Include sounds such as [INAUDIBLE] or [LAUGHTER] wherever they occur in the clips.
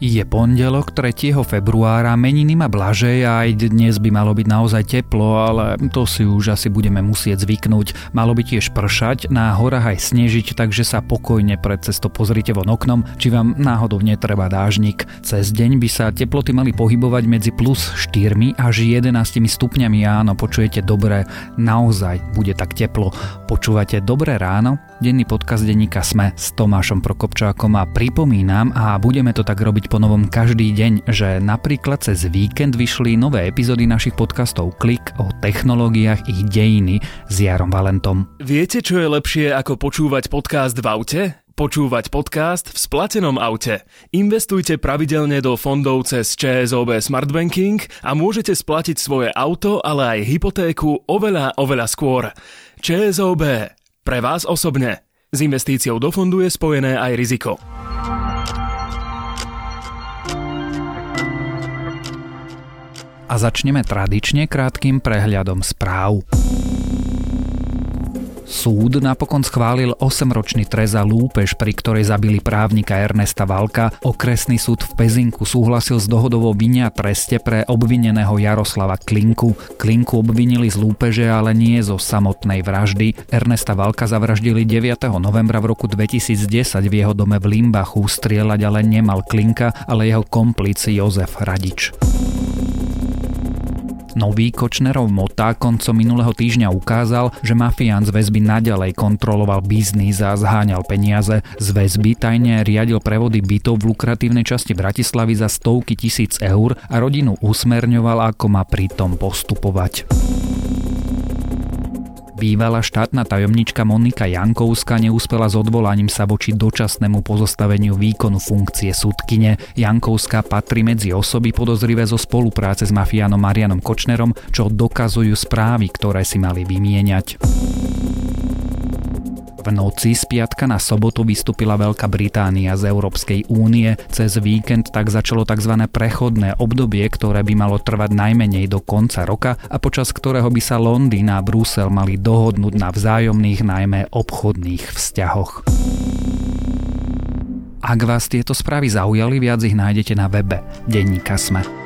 Je pondelok 3. februára, meniny ma blažej a aj dnes by malo byť naozaj teplo, ale to si už asi budeme musieť zvyknúť. Malo by tiež pršať, na horách aj snežiť, takže sa pokojne pred cesto pozrite von oknom, či vám náhodou netreba dážnik. Cez deň by sa teploty mali pohybovať medzi plus 4 až 11 stupňami, áno, počujete dobre, naozaj bude tak teplo. Počúvate Dobré ráno? Denný podcast denníka Sme s Tomášom Prokopčákom a pripomínam a budeme to tak robiť po novom každý deň, že napríklad cez víkend vyšli nové epizódy našich podcastov Klik o technológiách ich dejiny s Jarom Valentom. Viete, čo je lepšie ako počúvať podcast v aute? Počúvať podcast v splatenom aute. Investujte pravidelne do fondov cez ČSOB Smart Banking a môžete splatiť svoje auto, ale aj hypotéku oveľa, oveľa skôr. ČSOB. Pre vás osobne. S investíciou do fondu je spojené aj riziko. A začneme tradične krátkým prehľadom správ. Súd napokon schválil 8-ročný trest za lúpež, pri ktorej zabili právnika Ernesta Valka. Okresný súd v Pezinku súhlasil s dohodovou vinia treste pre obvineného Jaroslava Klinku. Klinku obvinili z lúpeže, ale nie zo samotnej vraždy. Ernesta Valka zavraždili 9. novembra v roku 2010 v jeho dome v Limbachu. Strieľať ale nemal Klinka, ale jeho komplic Jozef Radič. Nový Kočnerov motá koncom minulého týždňa ukázal, že mafián z väzby naďalej kontroloval biznis a zháňal peniaze. Z väzby tajne riadil prevody bytov v lukratívnej časti Bratislavy za stovky tisíc eur a rodinu usmerňoval, ako má pritom postupovať. Bývalá štátna tajomnička Monika Jankovská neúspela s odvolaním sa voči dočasnému pozostaveniu výkonu funkcie súdkyne. Jankovská patrí medzi osoby podozrivé zo spolupráce s mafiánom Marianom Kočnerom, čo dokazujú správy, ktoré si mali vymieňať. V noci z piatka na sobotu vystúpila Veľká Británia z Európskej únie. Cez víkend tak začalo tzv. prechodné obdobie, ktoré by malo trvať najmenej do konca roka a počas ktorého by sa Londýn a Brusel mali dohodnúť na vzájomných najmä obchodných vzťahoch. Ak vás tieto správy zaujali, viac ich nájdete na webe Denníka Sme.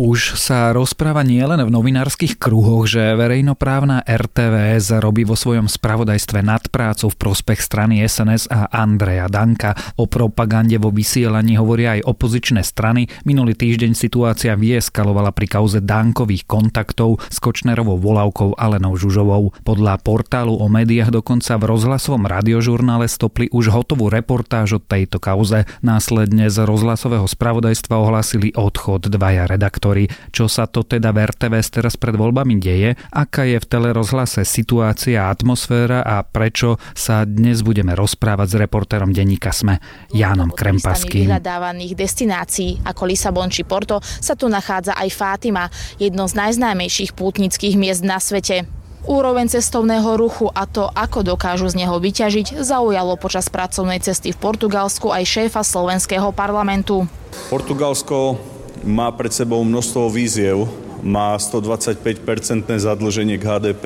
Už sa rozpráva nielen v novinárskych kruhoch, že verejnoprávna RTVS robí vo svojom spravodajstve nadprácu v prospech strany SNS a Andreja Danka. O propagande vo vysielaní hovoria aj opozičné strany. Minulý týždeň situácia vyeskalovala pri kauze Dankových kontaktov s Kočnerovou volavkou Alenou Žužovou. Podľa portálu o médiách dokonca v rozhlasovom radiožurnále stopli už hotovú reportáž o tejto kauze. Následne z rozhlasového spravodajstva ohlasili odchod dvaja redaktori redaktori, čo sa to teda v RTVS teraz pred voľbami deje, aká je v telerozhlase situácia a atmosféra a prečo sa dnes budeme rozprávať s reportérom denníka SME Jánom Krempaským. vyhľadávaných destinácií ako Lisabon či Porto sa tu nachádza aj Fátima, jedno z najznámejších pútnických miest na svete. Úroveň cestovného ruchu a to, ako dokážu z neho vyťažiť, zaujalo počas pracovnej cesty v Portugalsku aj šéfa slovenského parlamentu. Portugalsko má pred sebou množstvo víziev, má 125-percentné zadlženie k HDP,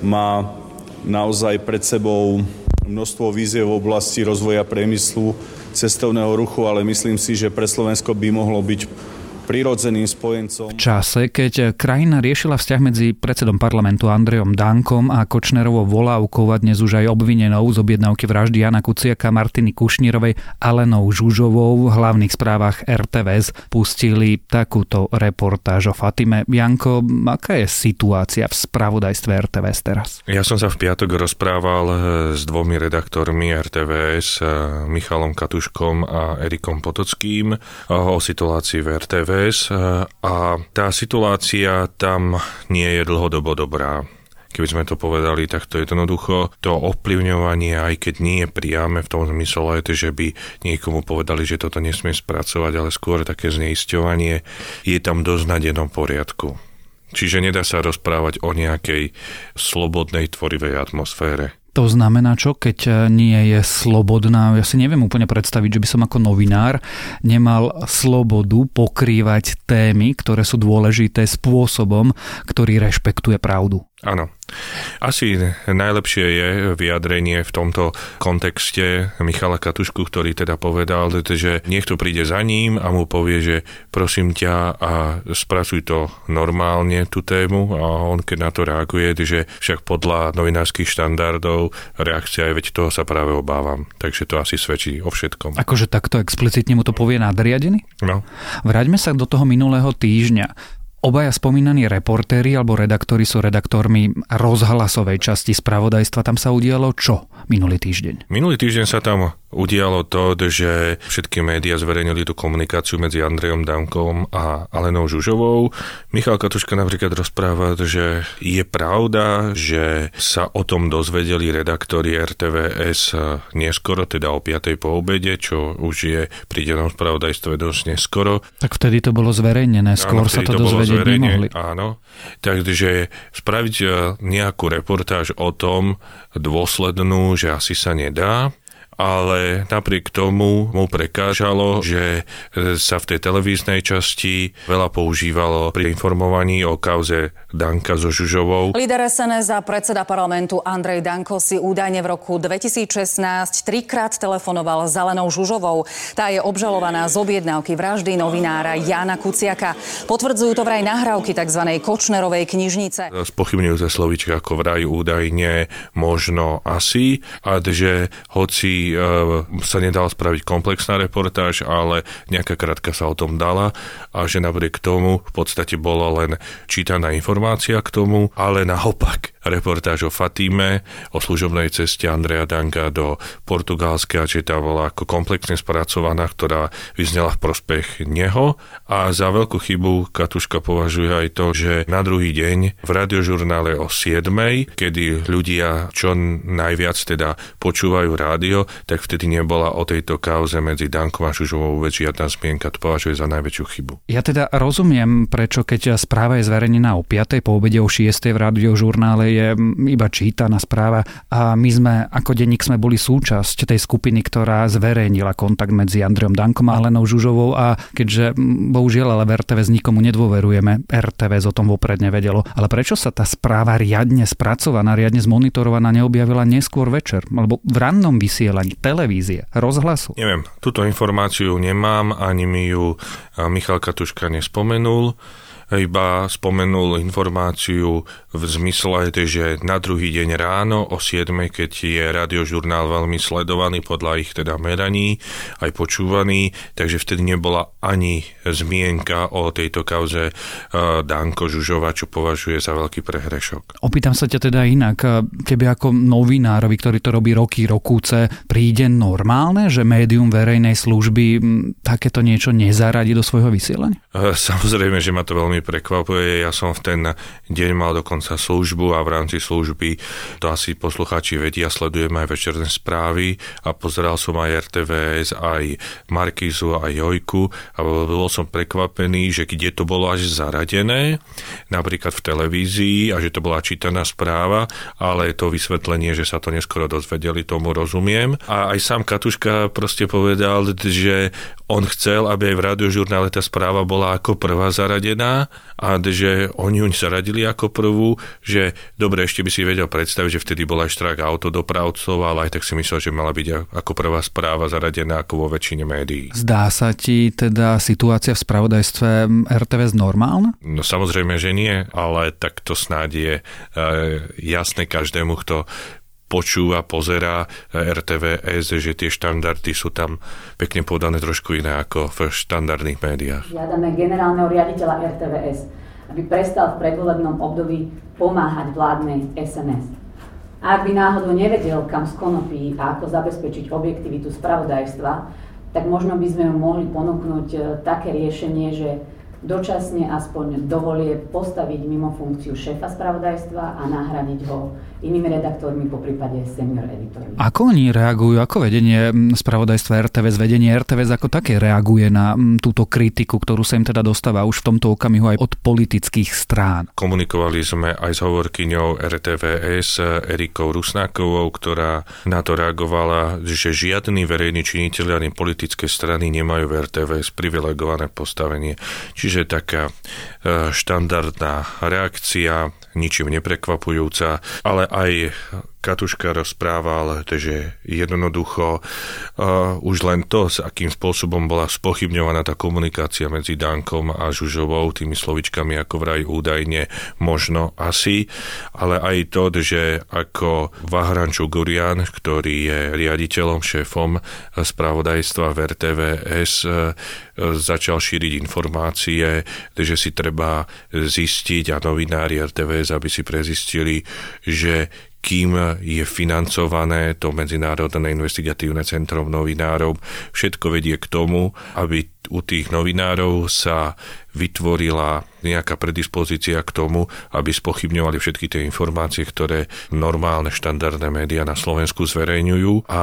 má naozaj pred sebou množstvo víziev v oblasti rozvoja priemyslu, cestovného ruchu, ale myslím si, že pre Slovensko by mohlo byť prirodzeným spojencom. V čase, keď krajina riešila vzťah medzi predsedom parlamentu Andrejom Dankom a Kočnerovou volávkou a dnes už aj obvinenou z objednávky vraždy Jana Kuciaka, Martiny Kušnírovej, Alenou Žužovou v hlavných správach RTVS pustili takúto reportáž o Fatime. Janko, aká je situácia v spravodajstve RTVS teraz? Ja som sa v piatok rozprával s dvomi redaktormi RTVS, Michalom Katuškom a Erikom Potockým o situácii v RTV pokles a tá situácia tam nie je dlhodobo dobrá keby sme to povedali takto jednoducho, to ovplyvňovanie, aj keď nie je priame v tom zmysle, že by niekomu povedali, že toto nesmie spracovať, ale skôr také zneisťovanie, je tam dosť na dennom poriadku. Čiže nedá sa rozprávať o nejakej slobodnej tvorivej atmosfére. To znamená čo, keď e, nie je slobodná? Ja si neviem úplne predstaviť, že by som ako novinár nemal slobodu pokrývať témy, ktoré sú dôležité spôsobom, ktorý rešpektuje pravdu. Áno. Asi najlepšie je vyjadrenie v tomto kontexte Michala Katušku, ktorý teda povedal, že niekto príde za ním a mu povie, že prosím ťa a spracuj to normálne tú tému a on keď na to reaguje, že však podľa novinárskych štandardov reakcia je, veď toho sa práve obávam. Takže to asi svedčí o všetkom. Akože takto explicitne mu to povie nadriadený? No. Vráťme sa do toho minulého týždňa. Obaja spomínaní reportéri alebo redaktori sú redaktormi rozhlasovej časti spravodajstva. Tam sa udialo čo minulý týždeň? Minulý týždeň sa tam udialo to, že všetky médiá zverejnili tú komunikáciu medzi Andrejom Dankom a Alenou Žužovou. Michal Katuška napríklad rozpráva, že je pravda, že sa o tom dozvedeli redaktori RTVS neskoro, teda o 5. po obede, čo už je pri dennom spravodajstve dosť neskoro. Tak vtedy to bolo zverejnené, skôr áno, sa to, to nemohli. Áno, takže spraviť e, nejakú reportáž o tom dôslednú, že asi sa nedá, ale napriek tomu mu prekážalo, že e, sa v tej televíznej časti veľa používalo pri informovaní o kauze Danka so Žužovou. Líder SNS a predseda parlamentu Andrej Danko si údajne v roku 2016 trikrát telefonoval Zelenou Žužovou. Tá je obžalovaná z objednávky vraždy novinára Jana Kuciaka. Potvrdzujú to vraj nahrávky tzv. Kočnerovej knižnice. Spochybňujú sa slovička ako vraj údajne, možno asi, a že hoci E, sa nedala spraviť komplexná reportáž, ale nejaká krátka sa o tom dala a že napriek tomu v podstate bola len čítaná informácia k tomu, ale naopak reportáž o Fatíme, o služobnej ceste Andreja Danka do Portugalska, či tá bola ako komplexne spracovaná, ktorá vyznela v prospech neho. A za veľkú chybu Katuška považuje aj to, že na druhý deň v radiožurnále o 7, kedy ľudia čo najviac teda počúvajú rádio, tak vtedy nebola o tejto kauze medzi Dankom a Šužovou vôbec žiadna zmienka. To považuje za najväčšiu chybu. Ja teda rozumiem, prečo keď správa je zverejnená o 5. po obede o 6. v radiožurnále je iba čítaná správa a my sme ako denník sme boli súčasť tej skupiny, ktorá zverejnila kontakt medzi Andrejom Dankom a Helenou Žužovou a keďže bohužiaľ ale v RTVS nikomu nedôverujeme, RTVS o tom vopred nevedelo. Ale prečo sa tá správa riadne spracovaná, riadne zmonitorovaná neobjavila neskôr večer, alebo v rannom vysielaní televízie, rozhlasu? Neviem, túto informáciu nemám, ani mi ju Michal Katuška nespomenul iba spomenul informáciu v zmysle, že na druhý deň ráno o 7, keď je radiožurnál veľmi sledovaný podľa ich teda meraní, aj počúvaný, takže vtedy nebola ani zmienka o tejto kauze uh, Danko Žužova, čo považuje za veľký prehrešok. Opýtam sa ťa teda inak. Tebe ako novinárovi, ktorý to robí roky, rokúce, príde normálne, že médium verejnej služby takéto niečo nezaradí do svojho vysielania? Uh, samozrejme, že ma to veľmi prekvapuje. Ja som v ten deň mal dokonca službu a v rámci služby, to asi poslucháči vedia, sledujem aj večerné správy a pozeral som aj RTVS, aj Markizu, aj Jojku a bol som prekvapený, že kde to bolo až zaradené, napríklad v televízii a že to bola čítaná správa, ale to vysvetlenie, že sa to neskoro dozvedeli, tomu rozumiem. A aj sám Katuška proste povedal, že on chcel, aby aj v radiožurnále tá správa bola ako prvá zaradená a že oni ju zaradili ako prvú, že dobre, ešte by si vedel predstaviť, že vtedy bola aj štrák autodopravcov, ale aj tak si myslel, že mala byť ako prvá správa zaradená ako vo väčšine médií. Zdá sa ti teda situácia v spravodajstve RTVS normálna? No samozrejme, že nie, ale tak to snáď je e, jasné každému, kto počúva, pozera RTVS, že tie štandardy sú tam pekne podané trošku iné ako v štandardných médiách. Žiadame generálneho riaditeľa RTVS, aby prestal v predvolebnom období pomáhať vládnej SNS. A ak by náhodou nevedel, kam skonopí a ako zabezpečiť objektivitu spravodajstva, tak možno by sme mu mohli ponúknuť e, také riešenie, že dočasne aspoň dovolie postaviť mimo funkciu šéfa spravodajstva a nahradiť ho inými redaktormi, po prípade senior editormi. Ako oni reagujú, ako vedenie spravodajstva RTVS, vedenie RTVS ako také reaguje na túto kritiku, ktorú sa im teda dostáva už v tomto okamihu aj od politických strán? Komunikovali sme aj s hovorkyňou RTVS Erikou Rusnákovou, ktorá na to reagovala, že žiadny verejný činiteľ ani politické strany nemajú v RTVS privilegované postavenie. Čiže taká e, štandardná reakcia ničím neprekvapujúca, ale aj Katuška rozprával, že jednoducho uh, už len to, s akým spôsobom bola spochybňovaná tá komunikácia medzi Dankom a Žužovou, tými slovičkami ako vraj údajne možno asi, ale aj to, že ako Vahran Čugurian, ktorý je riaditeľom, šéfom spravodajstva v RTVS, uh, začal šíriť informácie, že si treba zistiť a novinári RTVS, aby si prezistili, že kým je financované to Medzinárodné investigatívne centrum novinárov. Všetko vedie k tomu, aby u tých novinárov sa vytvorila nejaká predispozícia k tomu, aby spochybňovali všetky tie informácie, ktoré normálne štandardné médiá na Slovensku zverejňujú. A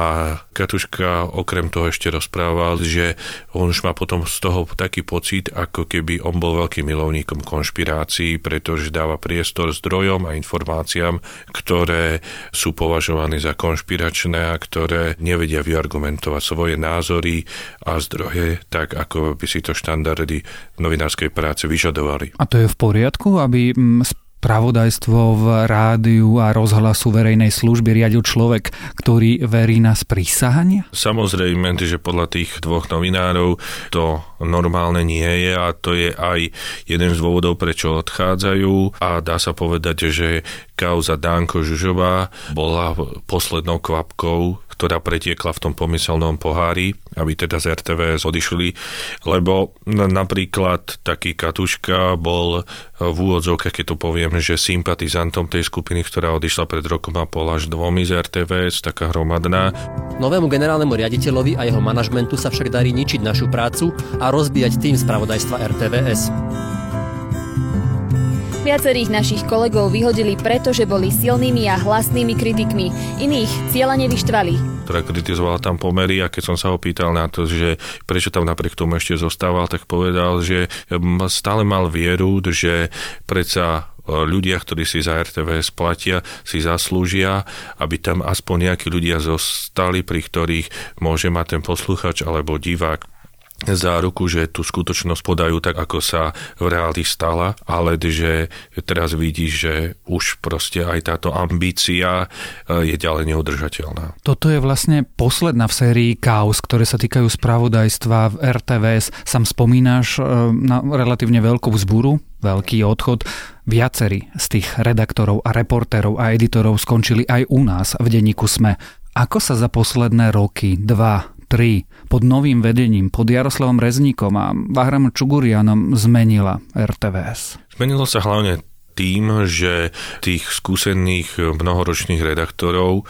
Katuška okrem toho ešte rozprával, že on už má potom z toho taký pocit, ako keby on bol veľkým milovníkom konšpirácií, pretože dáva priestor zdrojom a informáciám, ktoré sú považované za konšpiračné a ktoré nevedia vyargumentovať svoje názory a zdroje tak, ako by si to štandardy novinárskej práce vyžadovali. A to je v poriadku, aby mm, spravodajstvo v rádiu a rozhlasu verejnej služby riadil človek, ktorý verí na sprísahanie? Samozrejme, že podľa tých dvoch novinárov to normálne nie je a to je aj jeden z dôvodov, prečo odchádzajú a dá sa povedať, že kauza Danko Žužová bola poslednou kvapkou ktorá pretiekla v tom pomyselnom pohári, aby teda z RTVS odišli, lebo napríklad taký Katuška bol v úvodzovkách, keď to poviem, že sympatizantom tej skupiny, ktorá odišla pred rokom a pol až dvomi z RTVS, taká hromadná. Novému generálnemu riaditeľovi a jeho manažmentu sa však darí ničiť našu prácu a rozbíjať tým spravodajstva RTVS. Viacerých našich kolegov vyhodili preto, že boli silnými a hlasnými kritikmi. Iných cieľa nevyštvali ktorá kritizovala tam pomery a keď som sa ho pýtal na to, že prečo tam napriek tomu ešte zostával, tak povedal, že stále mal vieru, že predsa e, ľudia, ktorí si za RTVS platia, si zaslúžia, aby tam aspoň nejakí ľudia zostali, pri ktorých môže mať ten posluchač alebo divák záruku, že tú skutočnosť podajú tak, ako sa v reáli stala, ale že teraz vidíš, že už proste aj táto ambícia e, je ďalej neudržateľná. Toto je vlastne posledná v sérii kaos, ktoré sa týkajú spravodajstva v RTVS. Sam spomínaš e, na relatívne veľkú vzburu, veľký odchod. Viacerí z tých redaktorov a reportérov a editorov skončili aj u nás v denníku SME. Ako sa za posledné roky, dva, 3 pod novým vedením, pod Jaroslavom Rezníkom a Vahram Čugurianom zmenila RTVS? Zmenilo sa hlavne tým, že tých skúsených mnohoročných redaktorov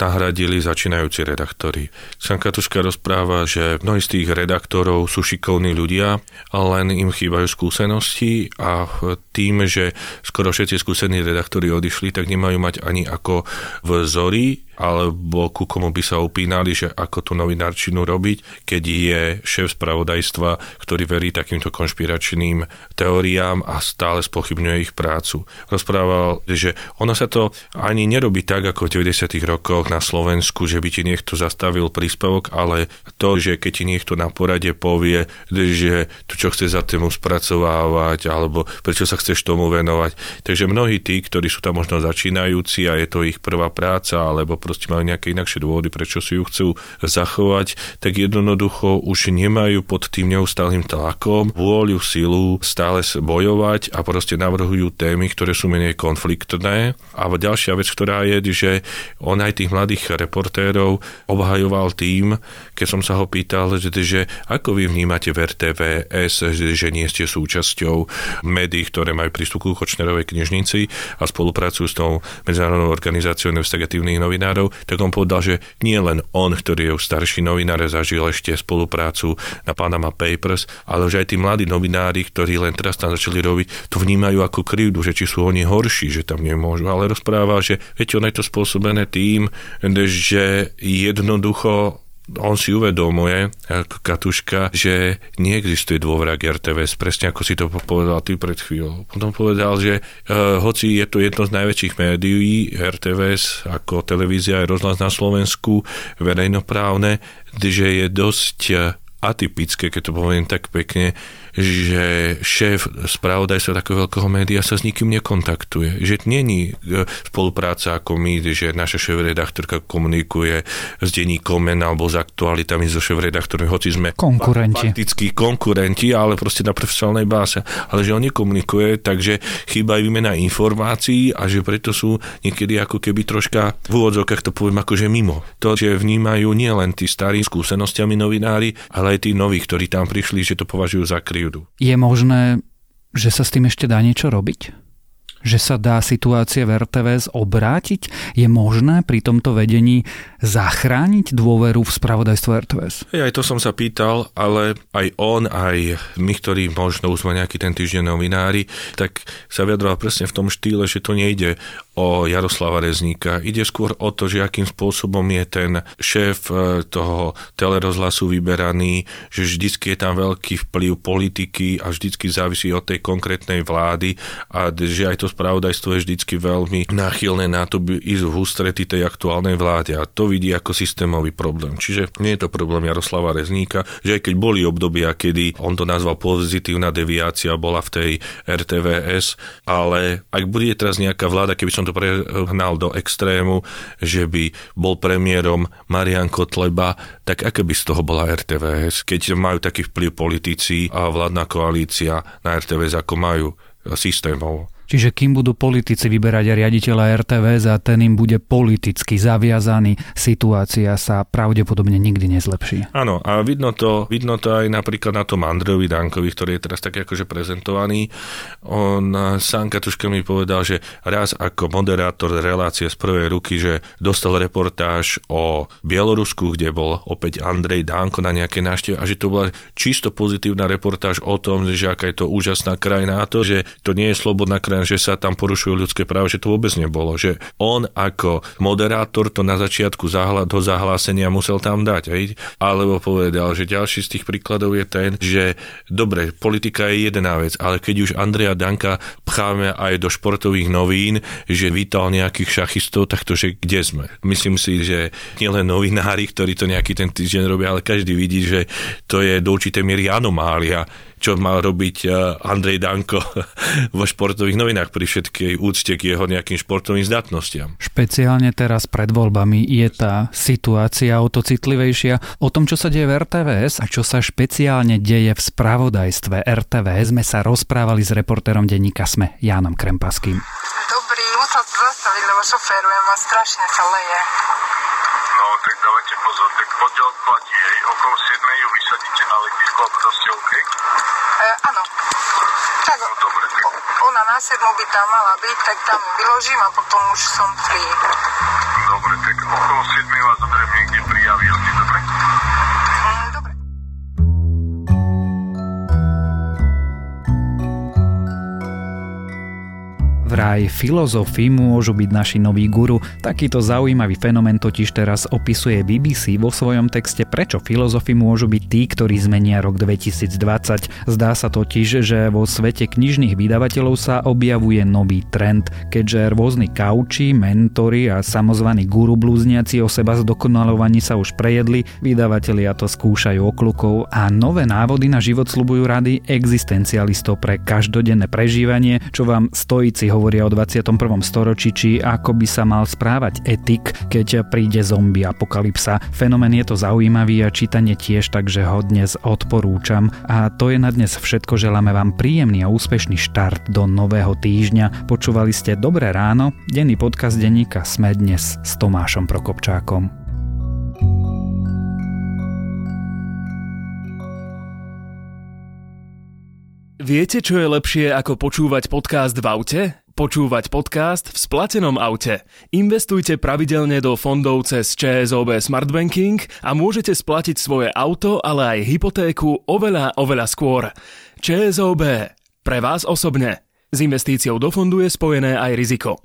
nahradili začínajúci redaktori. Sam Katuška rozpráva, že mnohí z tých redaktorov sú šikovní ľudia, len im chýbajú skúsenosti a tým, že skoro všetci skúsení redaktori odišli, tak nemajú mať ani ako vzory alebo ku komu by sa upínali, že ako tú novinárčinu robiť, keď je šéf spravodajstva, ktorý verí takýmto konšpiračným teóriám a stále spochybňuje ich prácu. Rozprával, že ono sa to ani nerobí tak, ako v 90. rokoch na Slovensku, že by ti niekto zastavil príspevok, ale to, že keď ti niekto na porade povie, že tu čo chce za tému spracovávať, alebo prečo sa chceš tomu venovať. Takže mnohí tí, ktorí sú tam možno začínajúci a je to ich prvá práca, alebo proste majú nejaké inakšie dôvody, prečo si ju chcú zachovať, tak jednoducho už nemajú pod tým neustálým tlakom vôľu, silu stále bojovať a proste navrhujú témy, ktoré sú menej konfliktné. A ďalšia vec, ktorá je, že on aj tých mladých reportérov obhajoval tým, keď som sa ho pýtal, že, ako vy vnímate v RTVS, že nie ste súčasťou médií, ktoré majú prístup ku Kočnerovej knižnici a spolupracujú s tou medzinárodnou organizáciou investigatívnych novinárov, novinárov, tak on povedal, že nie len on, ktorý je už starší novinár, zažil ešte spoluprácu na Panama Papers, ale že aj tí mladí novinári, ktorí len teraz tam začali robiť, to vnímajú ako krivdu, že či sú oni horší, že tam nemôžu. Ale rozpráva, že viete, on je to spôsobené tým, že jednoducho on si uvedomuje, ako Katuška, že neexistuje dôvera k RTVS, presne ako si to povedal ty pred chvíľou. Potom povedal, že uh, hoci je to jedno z najväčších médií, RTVS ako televízia aj rozhlas na Slovensku, verejnoprávne, že je dosť atypické, keď to poviem tak pekne, že šéf spravodajstva takého veľkého média sa s nikým nekontaktuje. Že není e, spolupráca ako my, že naša šéf-redaktorka komunikuje s denníkom alebo s aktualitami so šéf-redaktormi, hoci sme konkurenti. faktickí konkurenti, ale proste na profesionálnej báze. Ale že on nekomunikuje, takže chýba aj výmena informácií a že preto sú niekedy ako keby troška v úvodzovkách to poviem akože mimo. To, že vnímajú nielen tí starí skúsenostiami novinári, ale aj tí noví, ktorí tam prišli, že to považujú za krivdu. Je možné, že sa s tým ešte dá niečo robiť? že sa dá situácia v RTVS obrátiť? Je možné pri tomto vedení zachrániť dôveru v spravodajstvo RTVS? Ja aj to som sa pýtal, ale aj on, aj my, ktorí možno už sme nejaký ten týždeň novinári, tak sa vyjadroval presne v tom štýle, že to nejde o Jaroslava Rezníka. Ide skôr o to, že akým spôsobom je ten šéf e, toho telerozhlasu vyberaný, že vždycky je tam veľký vplyv politiky a vždycky závisí od tej konkrétnej vlády a že aj to spravodajstvo je vždycky veľmi náchylné na to by ísť v ústrety tej aktuálnej vláde a to vidí ako systémový problém. Čiže nie je to problém Jaroslava Rezníka, že aj keď boli obdobia, kedy on to nazval pozitívna deviácia, bola v tej RTVS, ale ak bude teraz nejaká vláda, keby som to prehnal do extrému, že by bol premiérom Marian Kotleba, tak aké by z toho bola RTVS, keď majú taký vplyv politici a vládna koalícia na RTVS, ako majú systémov. Čiže kým budú politici vyberať riaditeľa RTVS a ten im bude politicky zaviazaný, situácia sa pravdepodobne nikdy nezlepší. Áno, a vidno to, vidno to aj napríklad na tom Andrejovi Dankovi, ktorý je teraz tak akože prezentovaný. On sám Katuška mi povedal, že raz ako moderátor relácie z prvej ruky, že dostal reportáž o Bielorusku, kde bol opäť Andrej Danko na nejaké návšteve a že to bola čisto pozitívna reportáž o tom, že aká je to úžasná krajina a to, že to nie je slobodná krajina že sa tam porušujú ľudské práva, že to vôbec nebolo. Že on ako moderátor to na začiatku do zahlásenia musel tam dať. Hej? Alebo povedal, že ďalší z tých príkladov je ten, že dobre, politika je jedna vec, ale keď už Andrea Danka pcháme aj do športových novín, že vítal nejakých šachistov, tak to, že kde sme? Myslím si, že nielen novinári, ktorí to nejaký ten týždeň robia, ale každý vidí, že to je do určitej miery anomália, čo mal robiť eh, Andrej Danko [LAUGHS] vo športových novinách pri všetkej úcte k jeho nejakým športovým zdatnostiam. Špeciálne teraz pred voľbami je tá situácia o to citlivejšia. O tom, čo sa deje v RTVS a čo sa špeciálne deje v spravodajstve RTVS sme sa rozprávali s reportérom denníka SME Jánom Krempaským. Dobrý, musel sa zastaviť, lebo šoférujem a strašne sa leje. No, tak dávajte pozor, tak oddiel platí, hej, okolo 7 ju vysadíte na letisku a potom ste OK? E, áno. Tak, no, dobre, tak... ona na 7 by tam mala byť, tak tam vyložím a potom už som free. Dobre, tak okolo 7 vás zoberiem niekde pri avióne, dobre? Vraj filozofi môžu byť naši noví guru. Takýto zaujímavý fenomén totiž teraz opisuje BBC vo svojom texte Prečo filozofi môžu byť tí, ktorí zmenia rok 2020. Zdá sa totiž, že vo svete knižných vydavateľov sa objavuje nový trend, keďže rôzni kauči, mentori a samozvaní guru blúzniaci o seba zdokonalovaní sa už prejedli, vydavatelia to skúšajú oklukov a nové návody na život slubujú rady existencialistov pre každodenné prežívanie, čo vám stojíci hovoria o 21. storočí, či ako by sa mal správať etik, keď príde zombie apokalypsa. Fenomén je to zaujímavý a čítanie tiež, takže ho dnes odporúčam. A to je na dnes všetko. Želáme vám príjemný a úspešný štart do nového týždňa. Počúvali ste Dobré ráno, denný podcast denníka Sme dnes s Tomášom Prokopčákom. Viete, čo je lepšie ako počúvať podcast v aute? Počúvať podcast v splatenom aute. Investujte pravidelne do fondov cez ČSOB Smart Banking a môžete splatiť svoje auto, ale aj hypotéku oveľa, oveľa skôr. ČSOB. Pre vás osobne. S investíciou do fondu je spojené aj riziko.